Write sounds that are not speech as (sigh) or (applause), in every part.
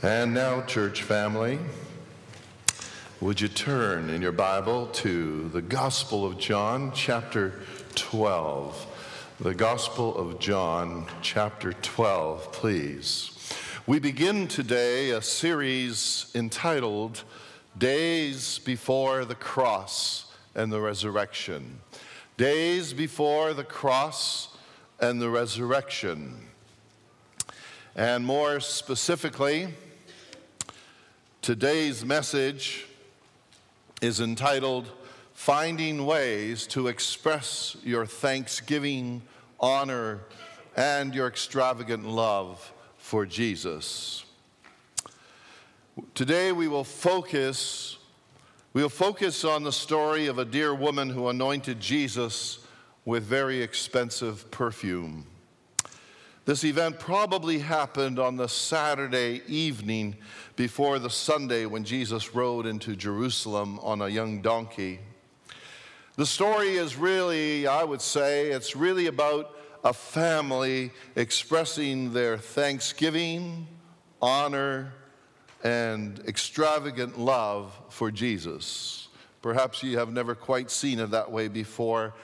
And now, church family, would you turn in your Bible to the Gospel of John, chapter 12? The Gospel of John, chapter 12, please. We begin today a series entitled Days Before the Cross and the Resurrection. Days Before the Cross and the Resurrection. And more specifically, Today's message is entitled Finding Ways to Express Your Thanksgiving, Honor, and Your Extravagant Love for Jesus. Today we will focus we will focus on the story of a dear woman who anointed Jesus with very expensive perfume. This event probably happened on the Saturday evening before the Sunday when Jesus rode into Jerusalem on a young donkey. The story is really, I would say, it's really about a family expressing their thanksgiving, honor, and extravagant love for Jesus. Perhaps you have never quite seen it that way before,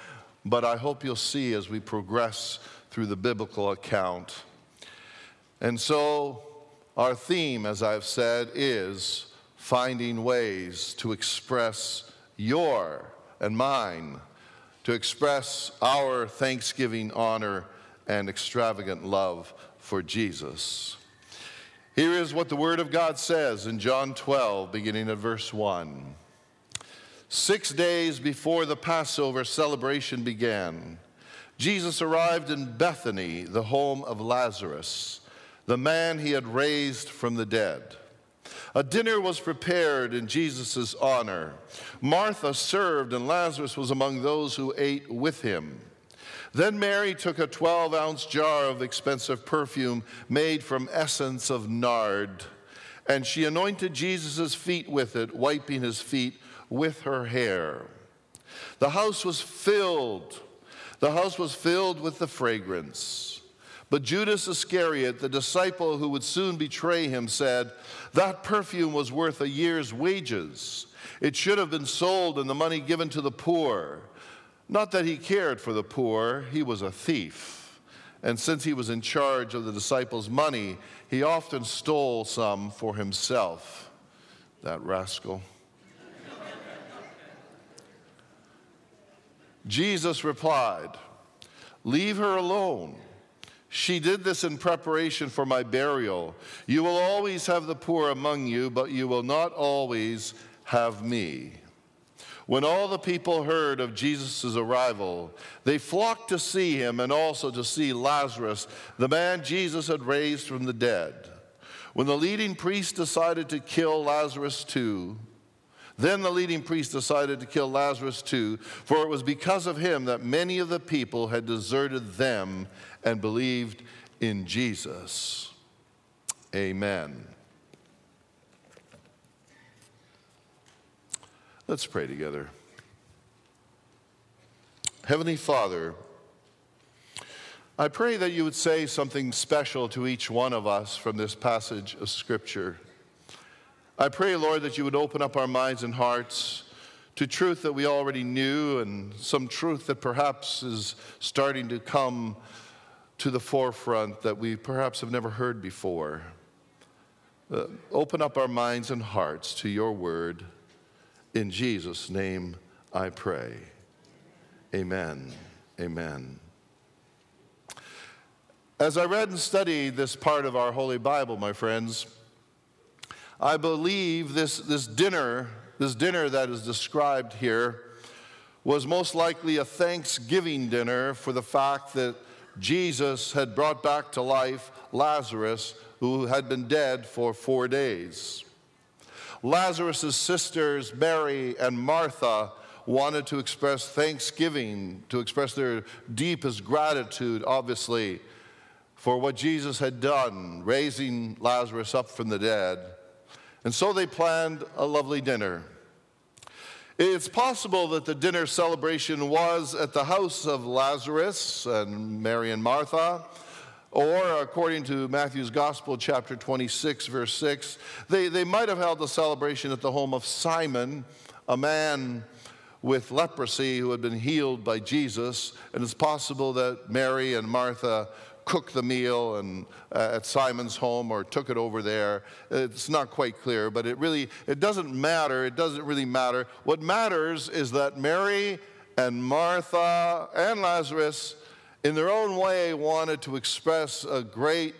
but I hope you'll see as we progress through the biblical account. And so, our theme, as I've said, is finding ways to express your and mine, to express our thanksgiving, honor, and extravagant love for Jesus. Here is what the Word of God says in John 12, beginning at verse 1. Six days before the Passover celebration began, Jesus arrived in Bethany, the home of Lazarus, the man he had raised from the dead. A dinner was prepared in Jesus' honor. Martha served, and Lazarus was among those who ate with him. Then Mary took a 12 ounce jar of expensive perfume made from essence of nard, and she anointed Jesus' feet with it, wiping his feet with her hair. The house was filled the house was filled with the fragrance. But Judas Iscariot, the disciple who would soon betray him, said, That perfume was worth a year's wages. It should have been sold and the money given to the poor. Not that he cared for the poor, he was a thief. And since he was in charge of the disciples' money, he often stole some for himself. That rascal. Jesus replied, Leave her alone. She did this in preparation for my burial. You will always have the poor among you, but you will not always have me. When all the people heard of Jesus' arrival, they flocked to see him and also to see Lazarus, the man Jesus had raised from the dead. When the leading priest decided to kill Lazarus too, then the leading priest decided to kill Lazarus too, for it was because of him that many of the people had deserted them and believed in Jesus. Amen. Let's pray together. Heavenly Father, I pray that you would say something special to each one of us from this passage of Scripture. I pray, Lord, that you would open up our minds and hearts to truth that we already knew and some truth that perhaps is starting to come to the forefront that we perhaps have never heard before. Uh, open up our minds and hearts to your word. In Jesus' name I pray. Amen. Amen. As I read and studied this part of our Holy Bible, my friends, I believe this, this dinner, this dinner that is described here, was most likely a Thanksgiving dinner for the fact that Jesus had brought back to life Lazarus, who had been dead for four days. Lazarus' sisters, Mary and Martha, wanted to express thanksgiving, to express their deepest gratitude, obviously, for what Jesus had done, raising Lazarus up from the dead. And so they planned a lovely dinner. It's possible that the dinner celebration was at the house of Lazarus and Mary and Martha, Or, according to Matthew's Gospel, chapter 26, verse 6, they, they might have held the celebration at the home of Simon, a man with leprosy who had been healed by Jesus. And it's possible that Mary and Martha cooked the meal and, uh, at Simon's home or took it over there. It's not quite clear, but it really it doesn't matter. It doesn't really matter. What matters is that Mary and Martha and Lazarus in their own way, wanted to express a great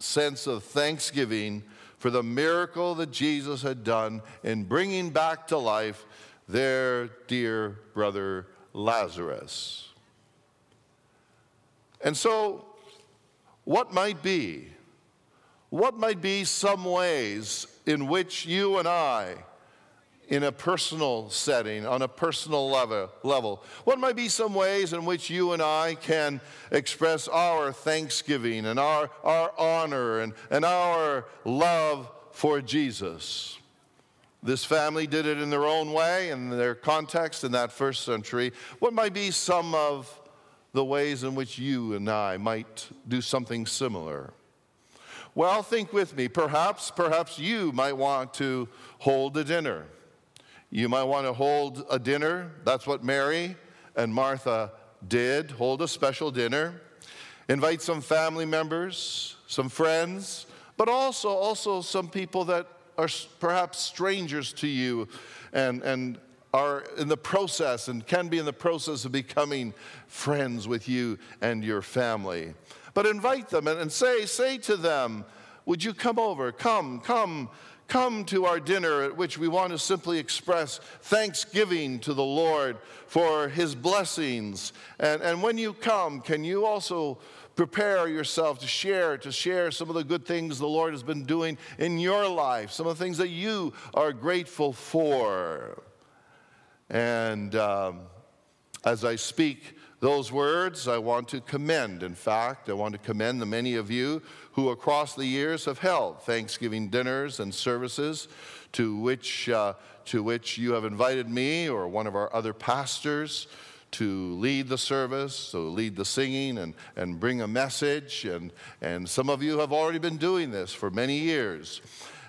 sense of thanksgiving for the miracle that Jesus had done in bringing back to life their dear brother Lazarus. And so, what might be? What might be some ways in which you and I in a personal setting, on a personal level, level. What might be some ways in which you and I can express our thanksgiving and our, our honor and, and our love for Jesus? This family did it in their own way, in their context in that first century. What might be some of the ways in which you and I might do something similar? Well, think with me. Perhaps, perhaps you might want to hold a dinner you might want to hold a dinner. That's what Mary and Martha did hold a special dinner. Invite some family members, some friends, but also, also some people that are perhaps strangers to you and, and are in the process and can be in the process of becoming friends with you and your family. But invite them and, say, say to them, Would you come over? Come, come come to our dinner at which we want to simply express thanksgiving to the Lord for his blessings. And, and when you come, can you also prepare yourself to share, to share some of the good things the Lord has been doing in your life, some of the things that you are grateful for? And um, as I speak, those words I want to commend. In fact, I want to commend the many of you who across the years have held Thanksgiving dinners and services to which, uh, to which you have invited me or one of our other pastors to lead the service, to lead the singing and, and bring a message. And, and some of you have already been doing this for many years.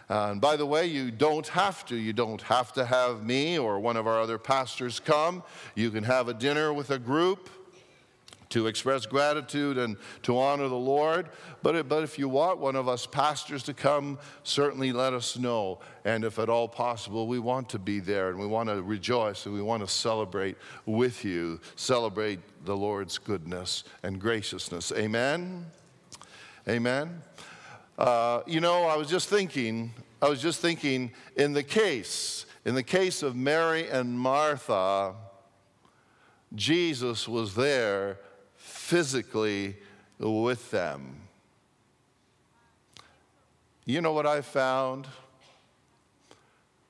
And by the way, you don't have to. You don't have to have me or one of our other pastors come. You can have a dinner with a group to express gratitude and to honor the Lord. But, but if you want one of us pastors to come, certainly let us know. And if at all possible, we want to be there and we want to rejoice and we want to celebrate with you, celebrate the Lord's goodness and graciousness. Amen? Amen. Uh, you know, I was just thinking, I was just thinking in the case, in the case of Mary and Martha, Jesus was there physically with them. You know what I found?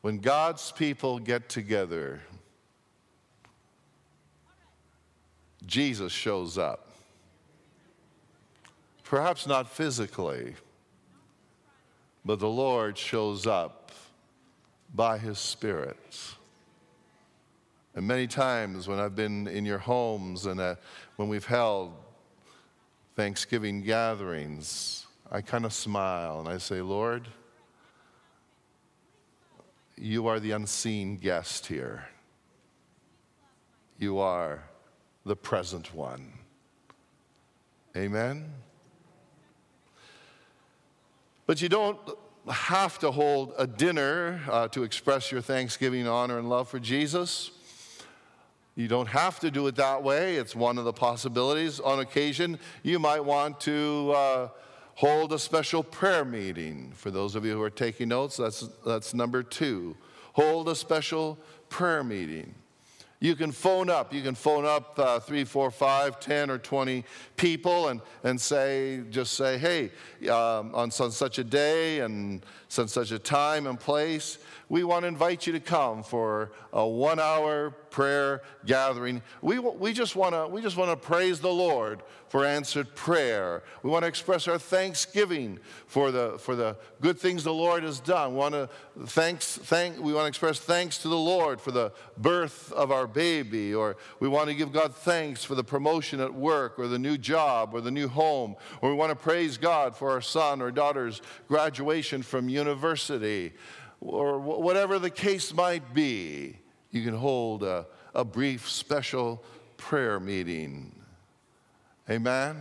When God's people get together, Jesus shows up. Perhaps not physically, but the Lord shows up by His Spirit. And many times when I've been in your homes and uh, when we've held Thanksgiving gatherings, I kind of smile and I say, Lord, you are the unseen guest here. You are the present one. Amen? But you don't have to hold a dinner uh, to express your thanksgiving, honor, and love for Jesus. You don't have to do it that way. It's one of the possibilities. On occasion, you might want to uh, hold a special prayer meeting. For those of you who are taking notes, that's, that's number two. Hold a special prayer meeting. You can phone up. You can phone up uh, three, four, five, ten, or 20 people and, and say, just say, hey, um, on such a day and such a time and place, we want to invite you to come for a one hour prayer gathering. We, we just want to we just want to praise the Lord for answered prayer. We want to express our thanksgiving for the, for the good things the Lord has done. We want to thanks, thank, we want to express thanks to the Lord for the birth of our baby, or we want to give God thanks for the promotion at work, or the new job, or the new home, or we want to praise God for our son or daughter's graduation from university, or whatever the case might be, you can hold a, a brief special prayer meeting. Amen?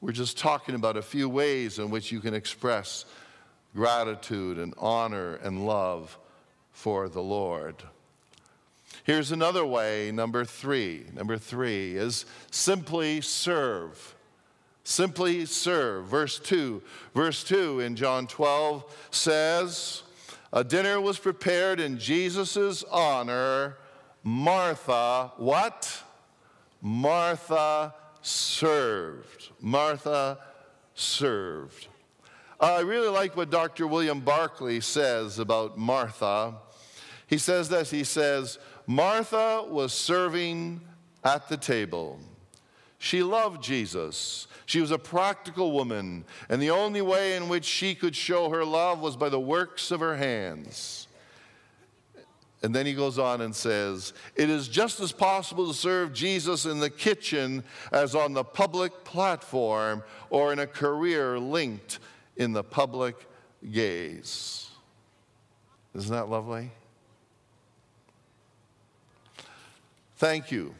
We're just talking about a few ways in which you can express gratitude and honor and love for the Lord. Here's another way, number three. Number three is simply serve. Simply serve. Verse 2. Verse 2 in John 12 says, A dinner was prepared in Jesus' honor. Martha, what? Martha served. Martha served. I really like what Dr. William Barclay says about Martha. He says this He says, Martha was serving at the table. She loved Jesus. She was a practical woman, and the only way in which she could show her love was by the works of her hands. And then he goes on and says, It is just as possible to serve Jesus in the kitchen as on the public platform or in a career linked in the public gaze. Isn't that lovely? Thank you.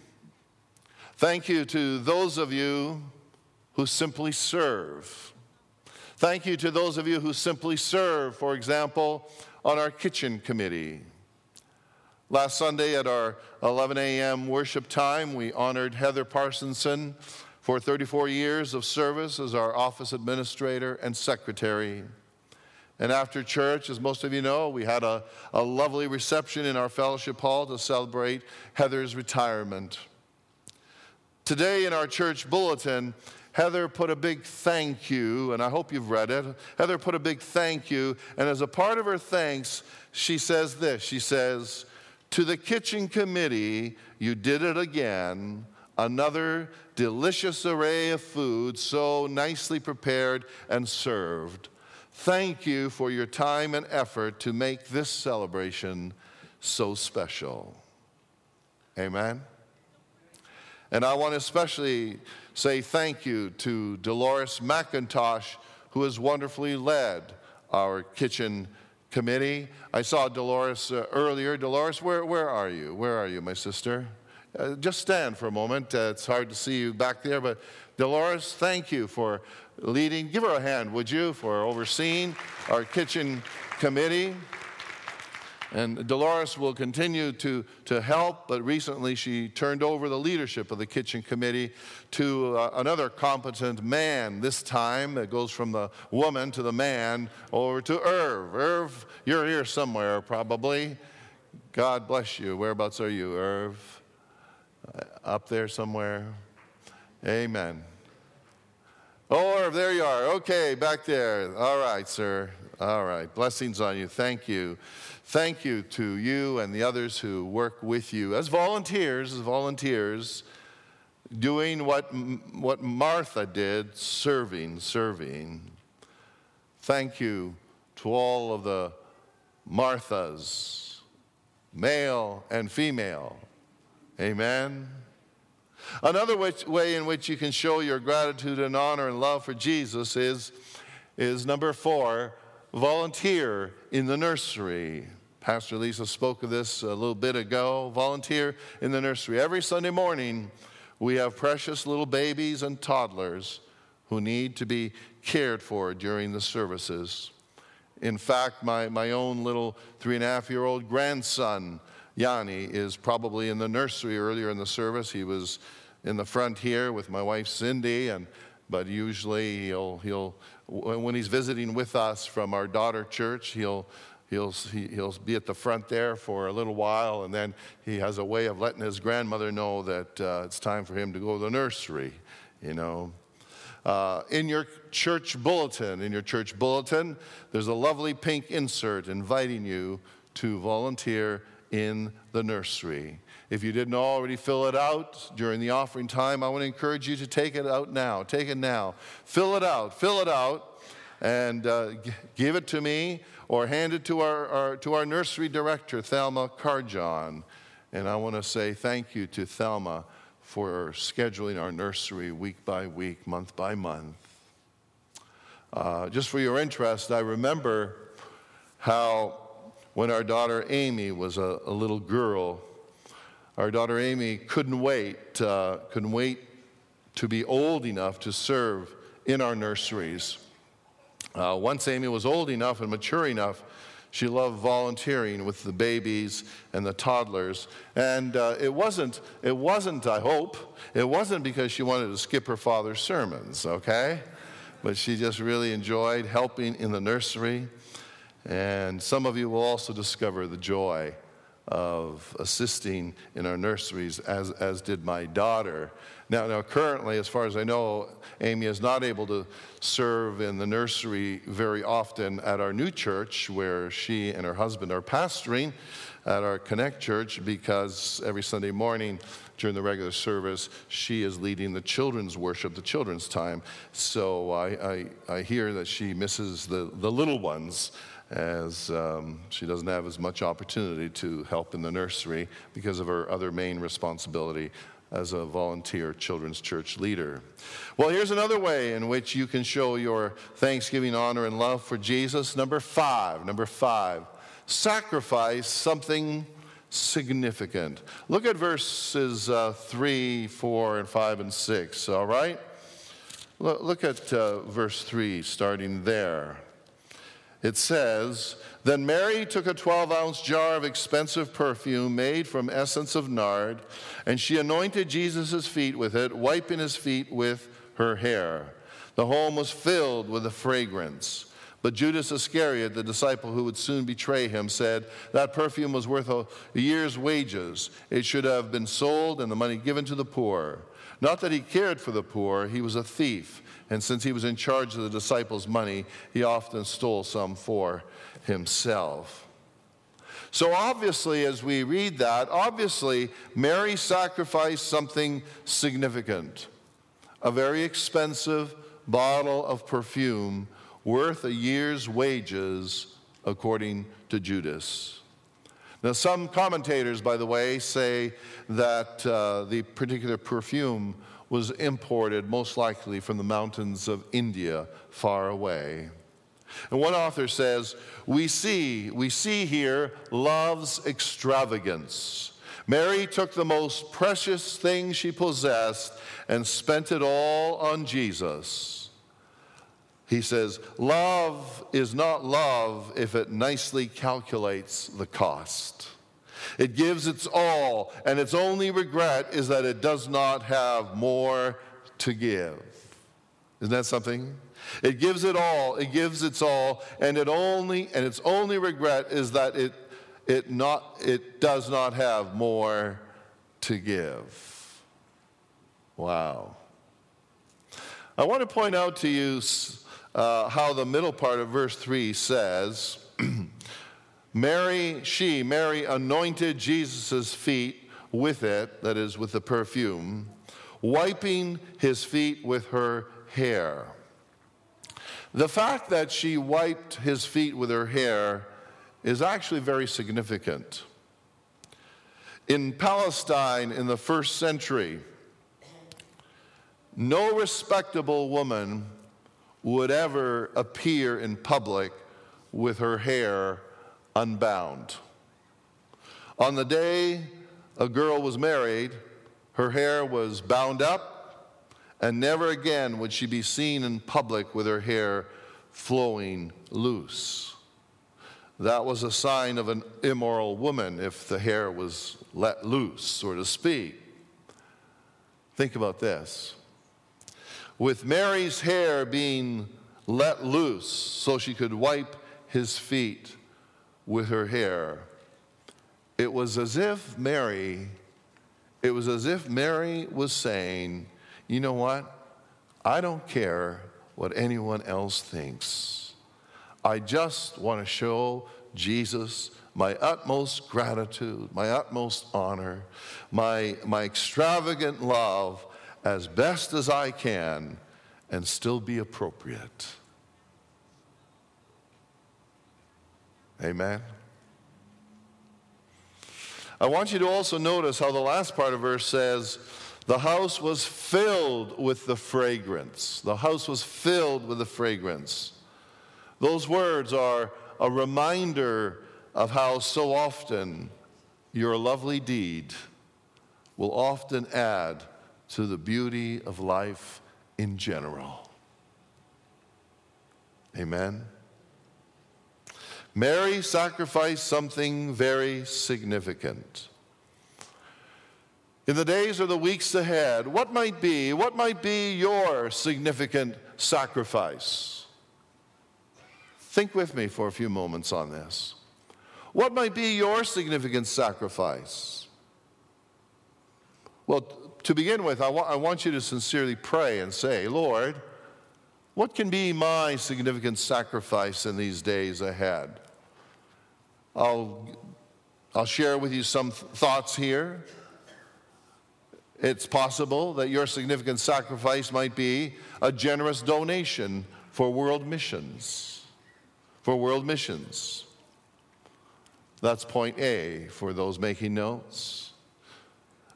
Thank you to those of you who simply serve. Thank you to those of you who simply serve, for example, on our kitchen committee. Last Sunday at our 11 a.m. worship time, we honored Heather Parsonson for 34 years of service as our office administrator and secretary. And after church, as most of you know, we had a, a lovely reception in our fellowship hall to celebrate Heather's retirement. Today in our church bulletin, Heather put a big thank you, and I hope you've read it. Heather put a big thank you, and as a part of her thanks, she says this She says, to the kitchen committee, you did it again. Another delicious array of food, so nicely prepared and served. Thank you for your time and effort to make this celebration so special. Amen. And I want to especially say thank you to Dolores McIntosh, who has wonderfully led our kitchen committee. I saw Dolores uh, earlier. Dolores, where, where are you? Where are you, my sister? Uh, just stand for a moment. Uh, it's hard to see you back there, but Dolores, thank you for leading. Give her a hand, would you, for overseeing our kitchen committee. And Dolores will continue to, to help, but recently she turned over the leadership of the kitchen committee to uh, another competent man. This time it goes from the woman to the man over to Irv. Irv, you're here somewhere probably. God bless you. Whereabouts are you, Irv? Uh, up there somewhere? Amen. Oh, Irv, there you are. Okay, back there. All right, sir. All right. Blessings on you. Thank you. Thank you to you and the others who work with you as volunteers, as volunteers, doing what, what Martha did, serving, serving. Thank you to all of the Marthas, male and female. Amen. Another way in which you can show your gratitude and honor and love for Jesus is, is number four, volunteer in the nursery. Pastor Lisa spoke of this a little bit ago. Volunteer in the nursery. Every Sunday morning, we have precious little babies and toddlers who need to be cared for during the services. In fact, my, my own little three and a half year old grandson, Yanni, is probably in the nursery earlier in the service. He was in the front here with my wife Cindy, and but usually he'll he'll when he's visiting with us from our daughter church, he'll he'll, he'll be at the front there for a little while, and then he has a way of letting his grandmother know that uh, it's time for him to go to the nursery, you know. Uh, in your church bulletin, in your church bulletin, there's a lovely pink insert inviting you to volunteer in the nursery. If you didn't already fill it out during the offering time, I want to encourage you to take it out now. Take it now. Fill it out. Fill it out and uh, g- give it to me or hand it to our, our, to our nursery director, Thelma Carjon. And I want to say thank you to Thelma for scheduling our nursery week by week, month by month. Uh, just for your interest, I remember how when our daughter Amy was a, a little girl, our daughter Amy couldn't wait, uh, couldn't wait to be old enough to serve in our nurseries. Uh, once Amy was old enough and mature enough, she loved volunteering with the babies and the toddlers. And uh, it, wasn't, it wasn't, I hope, it wasn't because she wanted to skip her father's sermons, okay? But she just really enjoyed helping in the nursery. And some of you will also discover the joy of assisting in our nurseries, as, as did my daughter. Now, now, currently, as far as I know, Amy is not able to serve in the nursery very often at our new church, where she and her husband are pastoring at our Connect Church, because every Sunday morning during the regular service, she is leading the children's worship, the children's time. So I, I, I hear that she misses the, the little ones as um, she doesn't have as much opportunity to help in the nursery because of her other main responsibility as a volunteer children's church leader. Well, here's another way in which you can show your thanksgiving, honor, and love for Jesus. Number five, number five, sacrifice something significant. Look at verses uh, 3, 4, and 5, and 6, all right? Look at uh, verse 3, starting there it says, Then Mary took a 12 ounce jar of expensive perfume made from essence of nard, and she anointed Jesus' feet with it, wiping his feet with her hair. The home was filled with the fragrance. But Judas Iscariot, the disciple who would soon betray him, said, That perfume was worth a year's wages. It should have been sold and the money given to the poor. Not that he cared for the poor, he was a thief and since he was in charge of the disciples' money, he often stole some for himself. So, obviously, as we read that, obviously, Mary sacrificed something significant a very expensive bottle of perfume worth a year's wages, according to Judas. Now, some commentators, by the way, say that uh, the particular perfume was imported most likely from the mountains of India far away. And one author says, we see, we see here love's extravagance. Mary took the most precious thing she possessed and spent it all on Jesus. He says, Love is not love if it nicely calculates the cost. It gives its all, and its only regret is that it does not have more to give. Isn't that something? It gives it all, it gives its all, and it only and its only regret is that it it not it does not have more to give. Wow. I want to point out to you uh, how the middle part of verse 3 says, (clears throat) Mary, she, Mary, anointed Jesus' feet with it, that is, with the perfume, wiping his feet with her hair. The fact that she wiped his feet with her hair is actually very significant. In Palestine in the first century, no respectable woman would ever appear in public with her hair unbound. On the day a girl was married, her hair was bound up, and never again would she be seen in public with her hair flowing loose. That was a sign of an immoral woman if the hair was let loose, so to speak. Think about this. With Mary's hair being let loose so she could wipe his feet, with her hair. It was as if Mary, it was as if Mary was saying, you know what? I don't care what anyone else thinks. I just want to show Jesus my utmost gratitude, my utmost honor, my, my extravagant love as best as I can and still be appropriate. Amen. I want you to also notice how the last part of verse says, the house was filled with the fragrance. The house was filled with the fragrance. Those words are a reminder of how so often your lovely deed will often add to the beauty of life in general. Amen. Mary sacrificed something very significant. In the days or the weeks ahead, what might be, what might be your significant sacrifice? Think with me for a few moments on this. What might be your significant sacrifice? Well, to begin with, I, wa- I want you to sincerely pray and say, Lord, what can be my significant sacrifice in these days ahead? I'll, I'll share with you some th- thoughts here. It's possible that your significant sacrifice might be a generous donation for world missions. For world missions. That's point A for those making notes.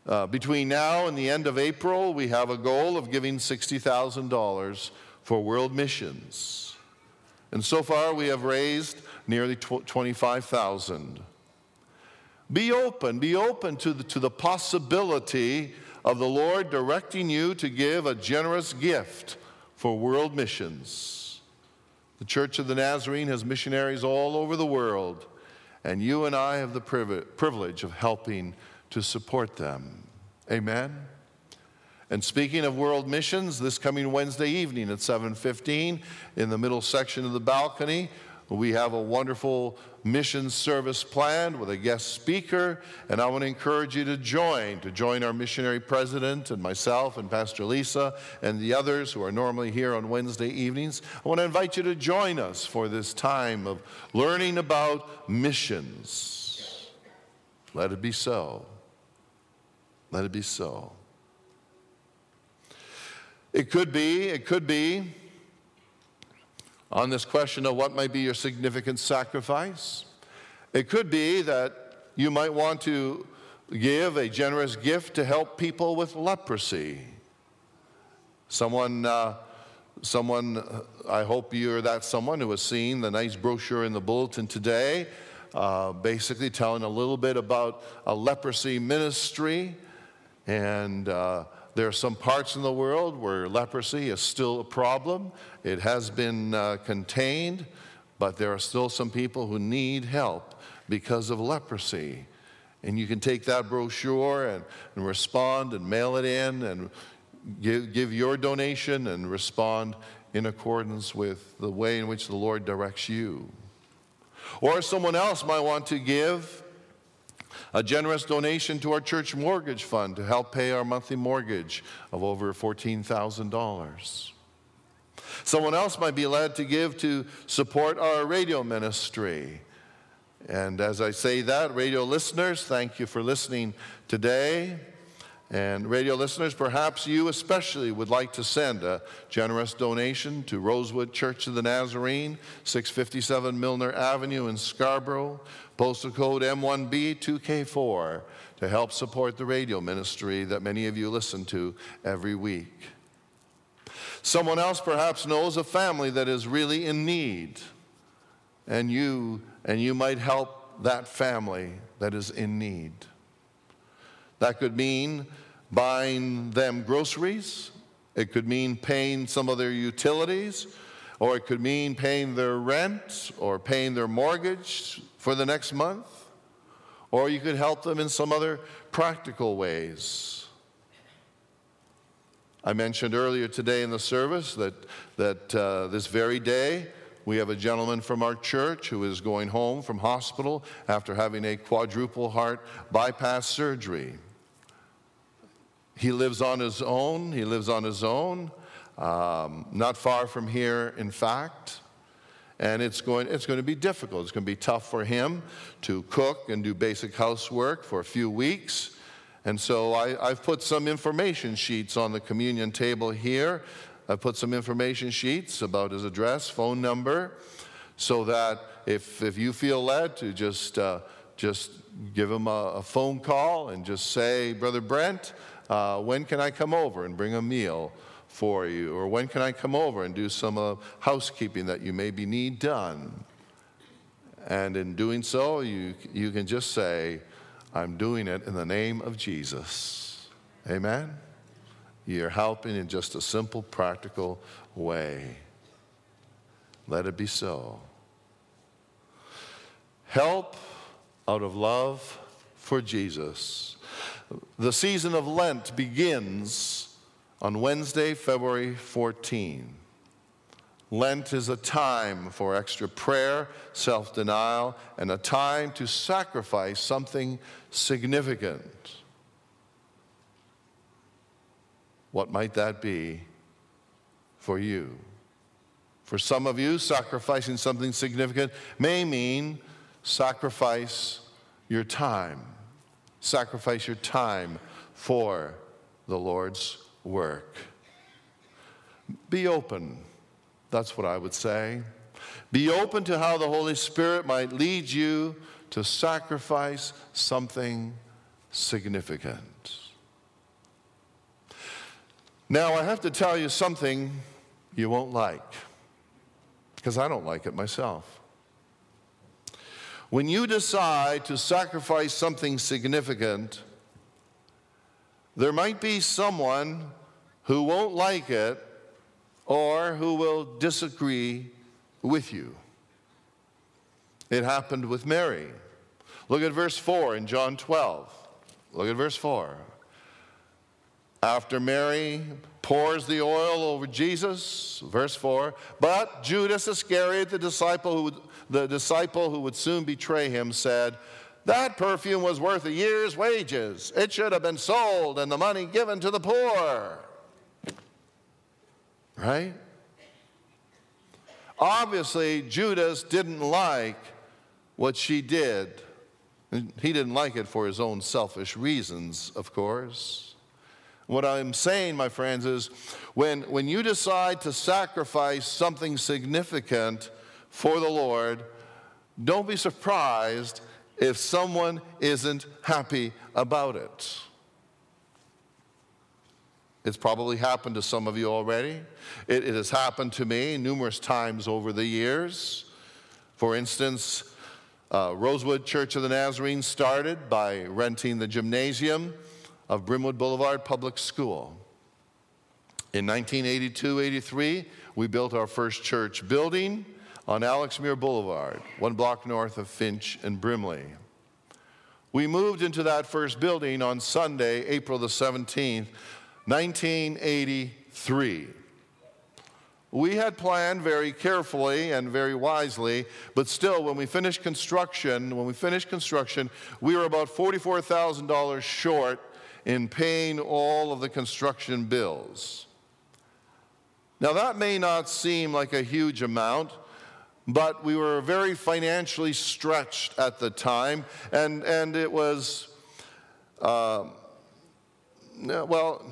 Uh, between now and the end of April, we have a goal of giving $60,000 for world missions. And so far, we have raised nearly 25,000. Be open, be open to the, to the possibility of the Lord directing you to give a generous gift for world missions. The Church of the Nazarene has missionaries all over the world, and you and I have the privilege of helping to support them. Amen. And speaking of world missions, this coming Wednesday evening at 7:15 in the middle section of the balcony, we have a wonderful mission service planned with a guest speaker, and I want to encourage you to join, to join our missionary president and myself and Pastor Lisa and the others who are normally here on Wednesday evenings. I want to invite you to join us for this time of learning about missions. Let it be so. Let it be so. It could be, it could be on this question of what might be your significant sacrifice. It could be that you might want to give a generous gift to help people with leprosy. Someone, uh, someone, I hope you're that someone who has seen the nice brochure in the bulletin today, uh, basically telling a little bit about a leprosy ministry and uh, there are some parts in the world where leprosy is still a problem. It has been uh, contained, but there are still some people who need help because of leprosy. And you can take that brochure and, and respond and mail it in and give, give your donation and respond in accordance with the way in which the Lord directs you. Or someone else might want to give a generous donation to our church mortgage fund to help pay our monthly mortgage of over $14,000. Someone else might be led to give to support our radio ministry. And as I say that, radio listeners, thank you for listening today. And radio listeners, perhaps you especially would like to send a generous donation to Rosewood Church of the Nazarene, 657 Milner Avenue in Scarborough, postal code M1B2K4 to help support the radio ministry that many of you listen to every week. Someone else perhaps knows a family that is really in need, and you and you might help that family that is in need. That could mean buying them groceries. It could mean paying some of their utilities, or it could mean paying their rent or paying their mortgage for the next month. Or you could help them in some other practical ways. I mentioned earlier today in the service that, that uh, this very day we have a gentleman from our church who is going home from hospital after having a quadruple heart bypass surgery. He lives on his own. He lives on his own, um, not far from here, in fact. And it's going, it's going to be difficult. It's going to be tough for him to cook and do basic housework for a few weeks. And so I, have put some information sheets on the communion table here. I've put some information sheets about his address, phone number, so that if, if you feel led to just uh, just give him a, a, phone call and just say, Brother Brent, uh, when can I come over and bring a meal for you? Or when can I come over and do some uh, housekeeping that you maybe need done? And in doing so, you, you can just say, I'm doing it in the name of Jesus. Amen? You're helping in just a simple, practical way. Let it be so. Help out of love for Jesus. The season of Lent begins on Wednesday, February 14. Lent is a time for extra prayer, self denial, and a time to sacrifice something significant. What might that be for you? For some of you, sacrificing something significant may mean sacrifice your time. Sacrifice your time for the Lord's work. Be open. That's what I would say. Be open to how the Holy Spirit might lead you to sacrifice something significant. Now, I have to tell you something you won't like, because I don't like it myself. When you decide to sacrifice something significant, there might be someone who won't like it or who will disagree with you. It happened with Mary. Look at verse 4 in John 12. Look at verse 4. After Mary pours the oil over Jesus, verse 4, but Judas Iscariot, the disciple who would, the disciple who would soon betray him, said, That perfume was worth a year's wages. It should have been sold and the money given to the poor. Right? Obviously, Judas didn't like what she did. He didn't like it for his own selfish reasons, of course. What I'm saying, my friends, is when, when you decide to sacrifice something significant for the Lord, don't be surprised if someone isn't happy about it. It's probably happened to some of you already. It, it, has happened to me numerous times over the years. For instance, uh, Rosewood Church of the Nazarene started by renting the gymnasium of Brimwood Boulevard Public School. In 1982 83, we built our first church building on Alex Muir Boulevard, one block north of Finch and Brimley. We moved into that first building on Sunday, April the 17th, 1983. We had planned very carefully and very wisely, but still, when we finished construction, when we finished construction, we were about $44,000 short in paying all of the construction bills. Now, that may not seem like a huge amount, but we were very financially stretched at the time, and, and it was, uh, well,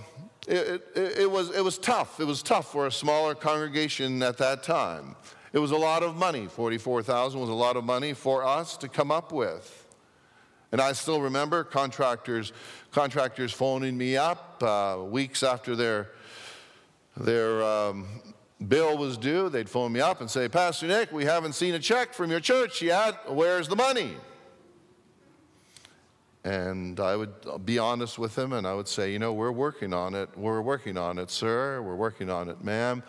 it, it, it, was, it was tough. It was tough for a smaller congregation at that time. It was a lot of money. 44,000 was a lot of money for us to come up with. And I still remember contractors, contractors phoning me up uh, weeks after their, their um, bill was due. They'd phone me up and say, Pastor Nick, we haven't seen a check from your church yet. Where's the money? And I would be honest with them and I would say, you know, we're working on it. We're working on it, sir. We're working on it, ma'am.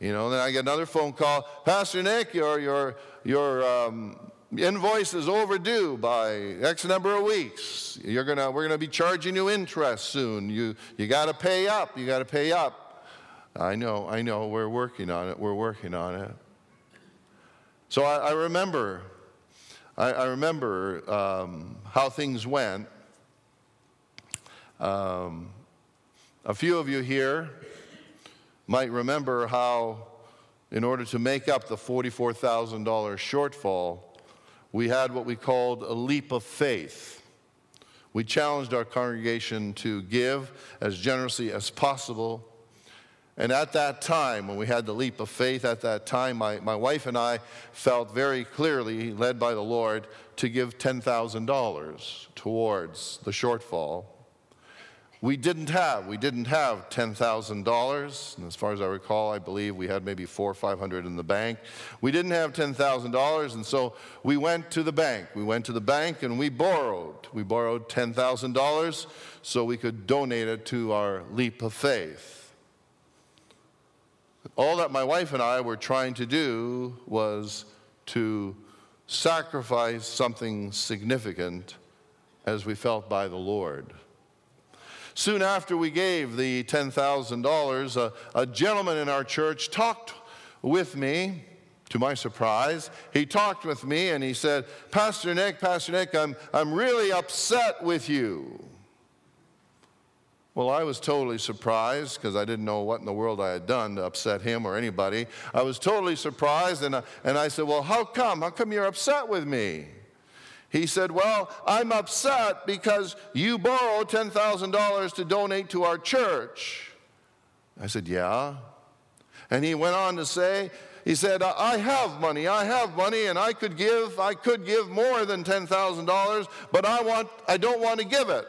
You know, then I get another phone call, Pastor Nick, your, your, your um, invoice is overdue by X number of weeks. You're gonna, we're going to be charging you interest soon. You, you got to pay up. You got to pay up. I know, I know. We're working on it. We're working on it. So I, I remember, I, I remember um, how things went. Um, a few of you here might remember how, in order to make up the $44,000 shortfall, we had what we called a leap of faith. We challenged our congregation to give as generously as possible. And at that time, when we had the leap of faith, at that time, my, my wife and I felt very clearly, led by the Lord, to give $10,000 towards the shortfall. We didn't have, we didn't have $10,000. And as far as I recall, I believe we had maybe four or 500 in the bank. We didn't have $10,000, and so we went to the bank. We went to the bank and we borrowed. We borrowed $10,000 so we could donate it to our leap of faith. All that my wife and I were trying to do was to sacrifice something significant as we felt by the Lord. Soon after we gave the $10,000, a, a gentleman in our church talked with me to my surprise, he talked with me and he said, Pastor Nick, Pastor Nick, I'm, I'm really upset with you. Well, I was totally surprised because I didn't know what in the world I had done to upset him or anybody. I was totally surprised, and I, and I said, Well, how come? How come you're upset with me? He said, Well, I'm upset because you borrowed $10,000 to donate to our church. I said, Yeah. And he went on to say, he said, I have money, I have money, and I could give, I could give more than $10,000, but I want, I don't want to give it.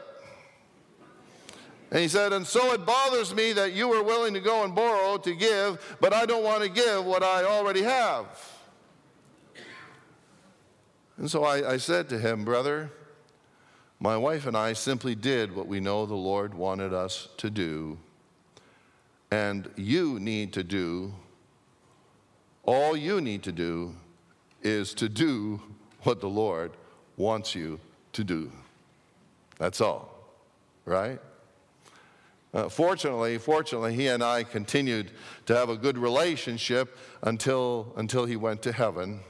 And he said, And so it bothers me that you were willing to go and borrow to give, but I don't want to give what I already have. And so I, I said to him, Brother, my wife and I simply did what we know the Lord wanted us to do. And you need to do, all you need to do is to do what the Lord wants you to do. That's all, right? Uh, fortunately, fortunately, he and I continued to have a good relationship until, until he went to heaven.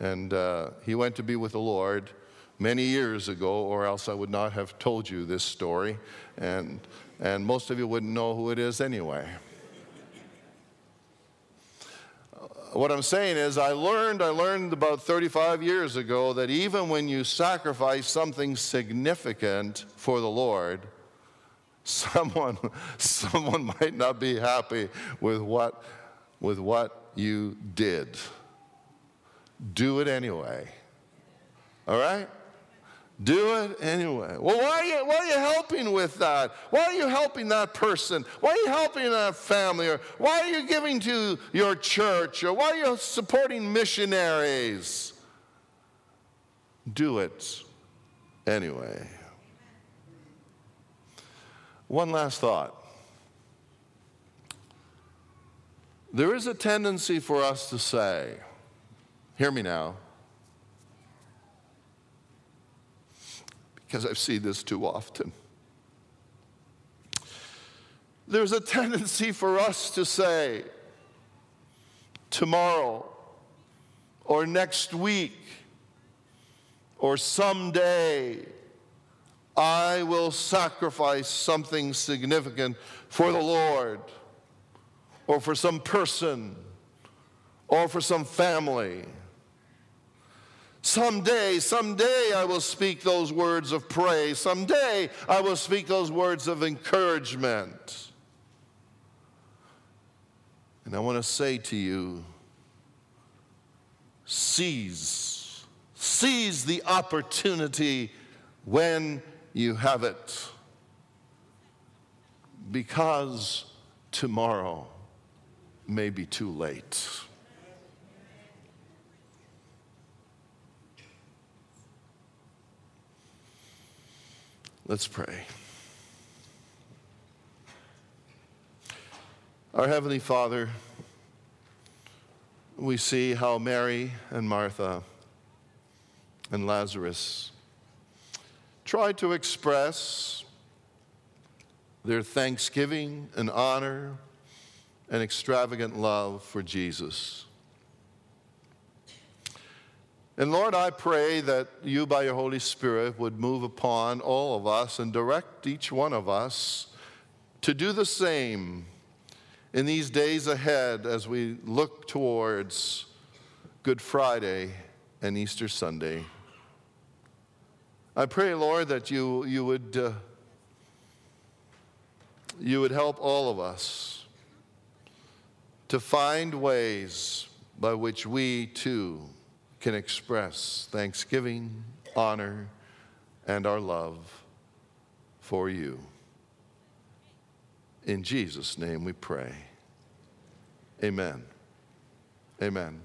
And uh, he went to be with the Lord many years ago, or else I would not have told you this story. And, and most of you wouldn't know who it is anyway. Uh, what I'm saying is, I learned, I learned about 35 years ago that even when you sacrifice something significant for the Lord, someone, (laughs) someone might not be happy with what, with what you did. Do it anyway. All right? Do it anyway. Well, why are, you, why are you helping with that? Why are you helping that person? Why are you helping that family? Or why are you giving to your church? Or why are you supporting missionaries? Do it anyway. One last thought. There is a tendency for us to say, hear me now, because I've seen this too often. There's a tendency for us to say, tomorrow, or next week, or someday, I will sacrifice something significant for the Lord or for some person or for some family. Someday, someday I will speak those words of praise. Someday I will speak those words of encouragement. And I want to say to you seize, seize the opportunity when you have it. Because tomorrow may be too late. Let's pray. Our Heavenly Father, we see how Mary and Martha and Lazarus try to express their thanksgiving and honor and extravagant love for Jesus. And Lord, I pray that you, by your Holy Spirit, would move upon all of us and direct each one of us to do the same in these days ahead as we look towards Good Friday and Easter Sunday. I pray, Lord, that you, you, would, uh, you would help all of us to find ways by which we too can express thanksgiving, honor, and our love for you. In Jesus' name we pray. Amen. Amen.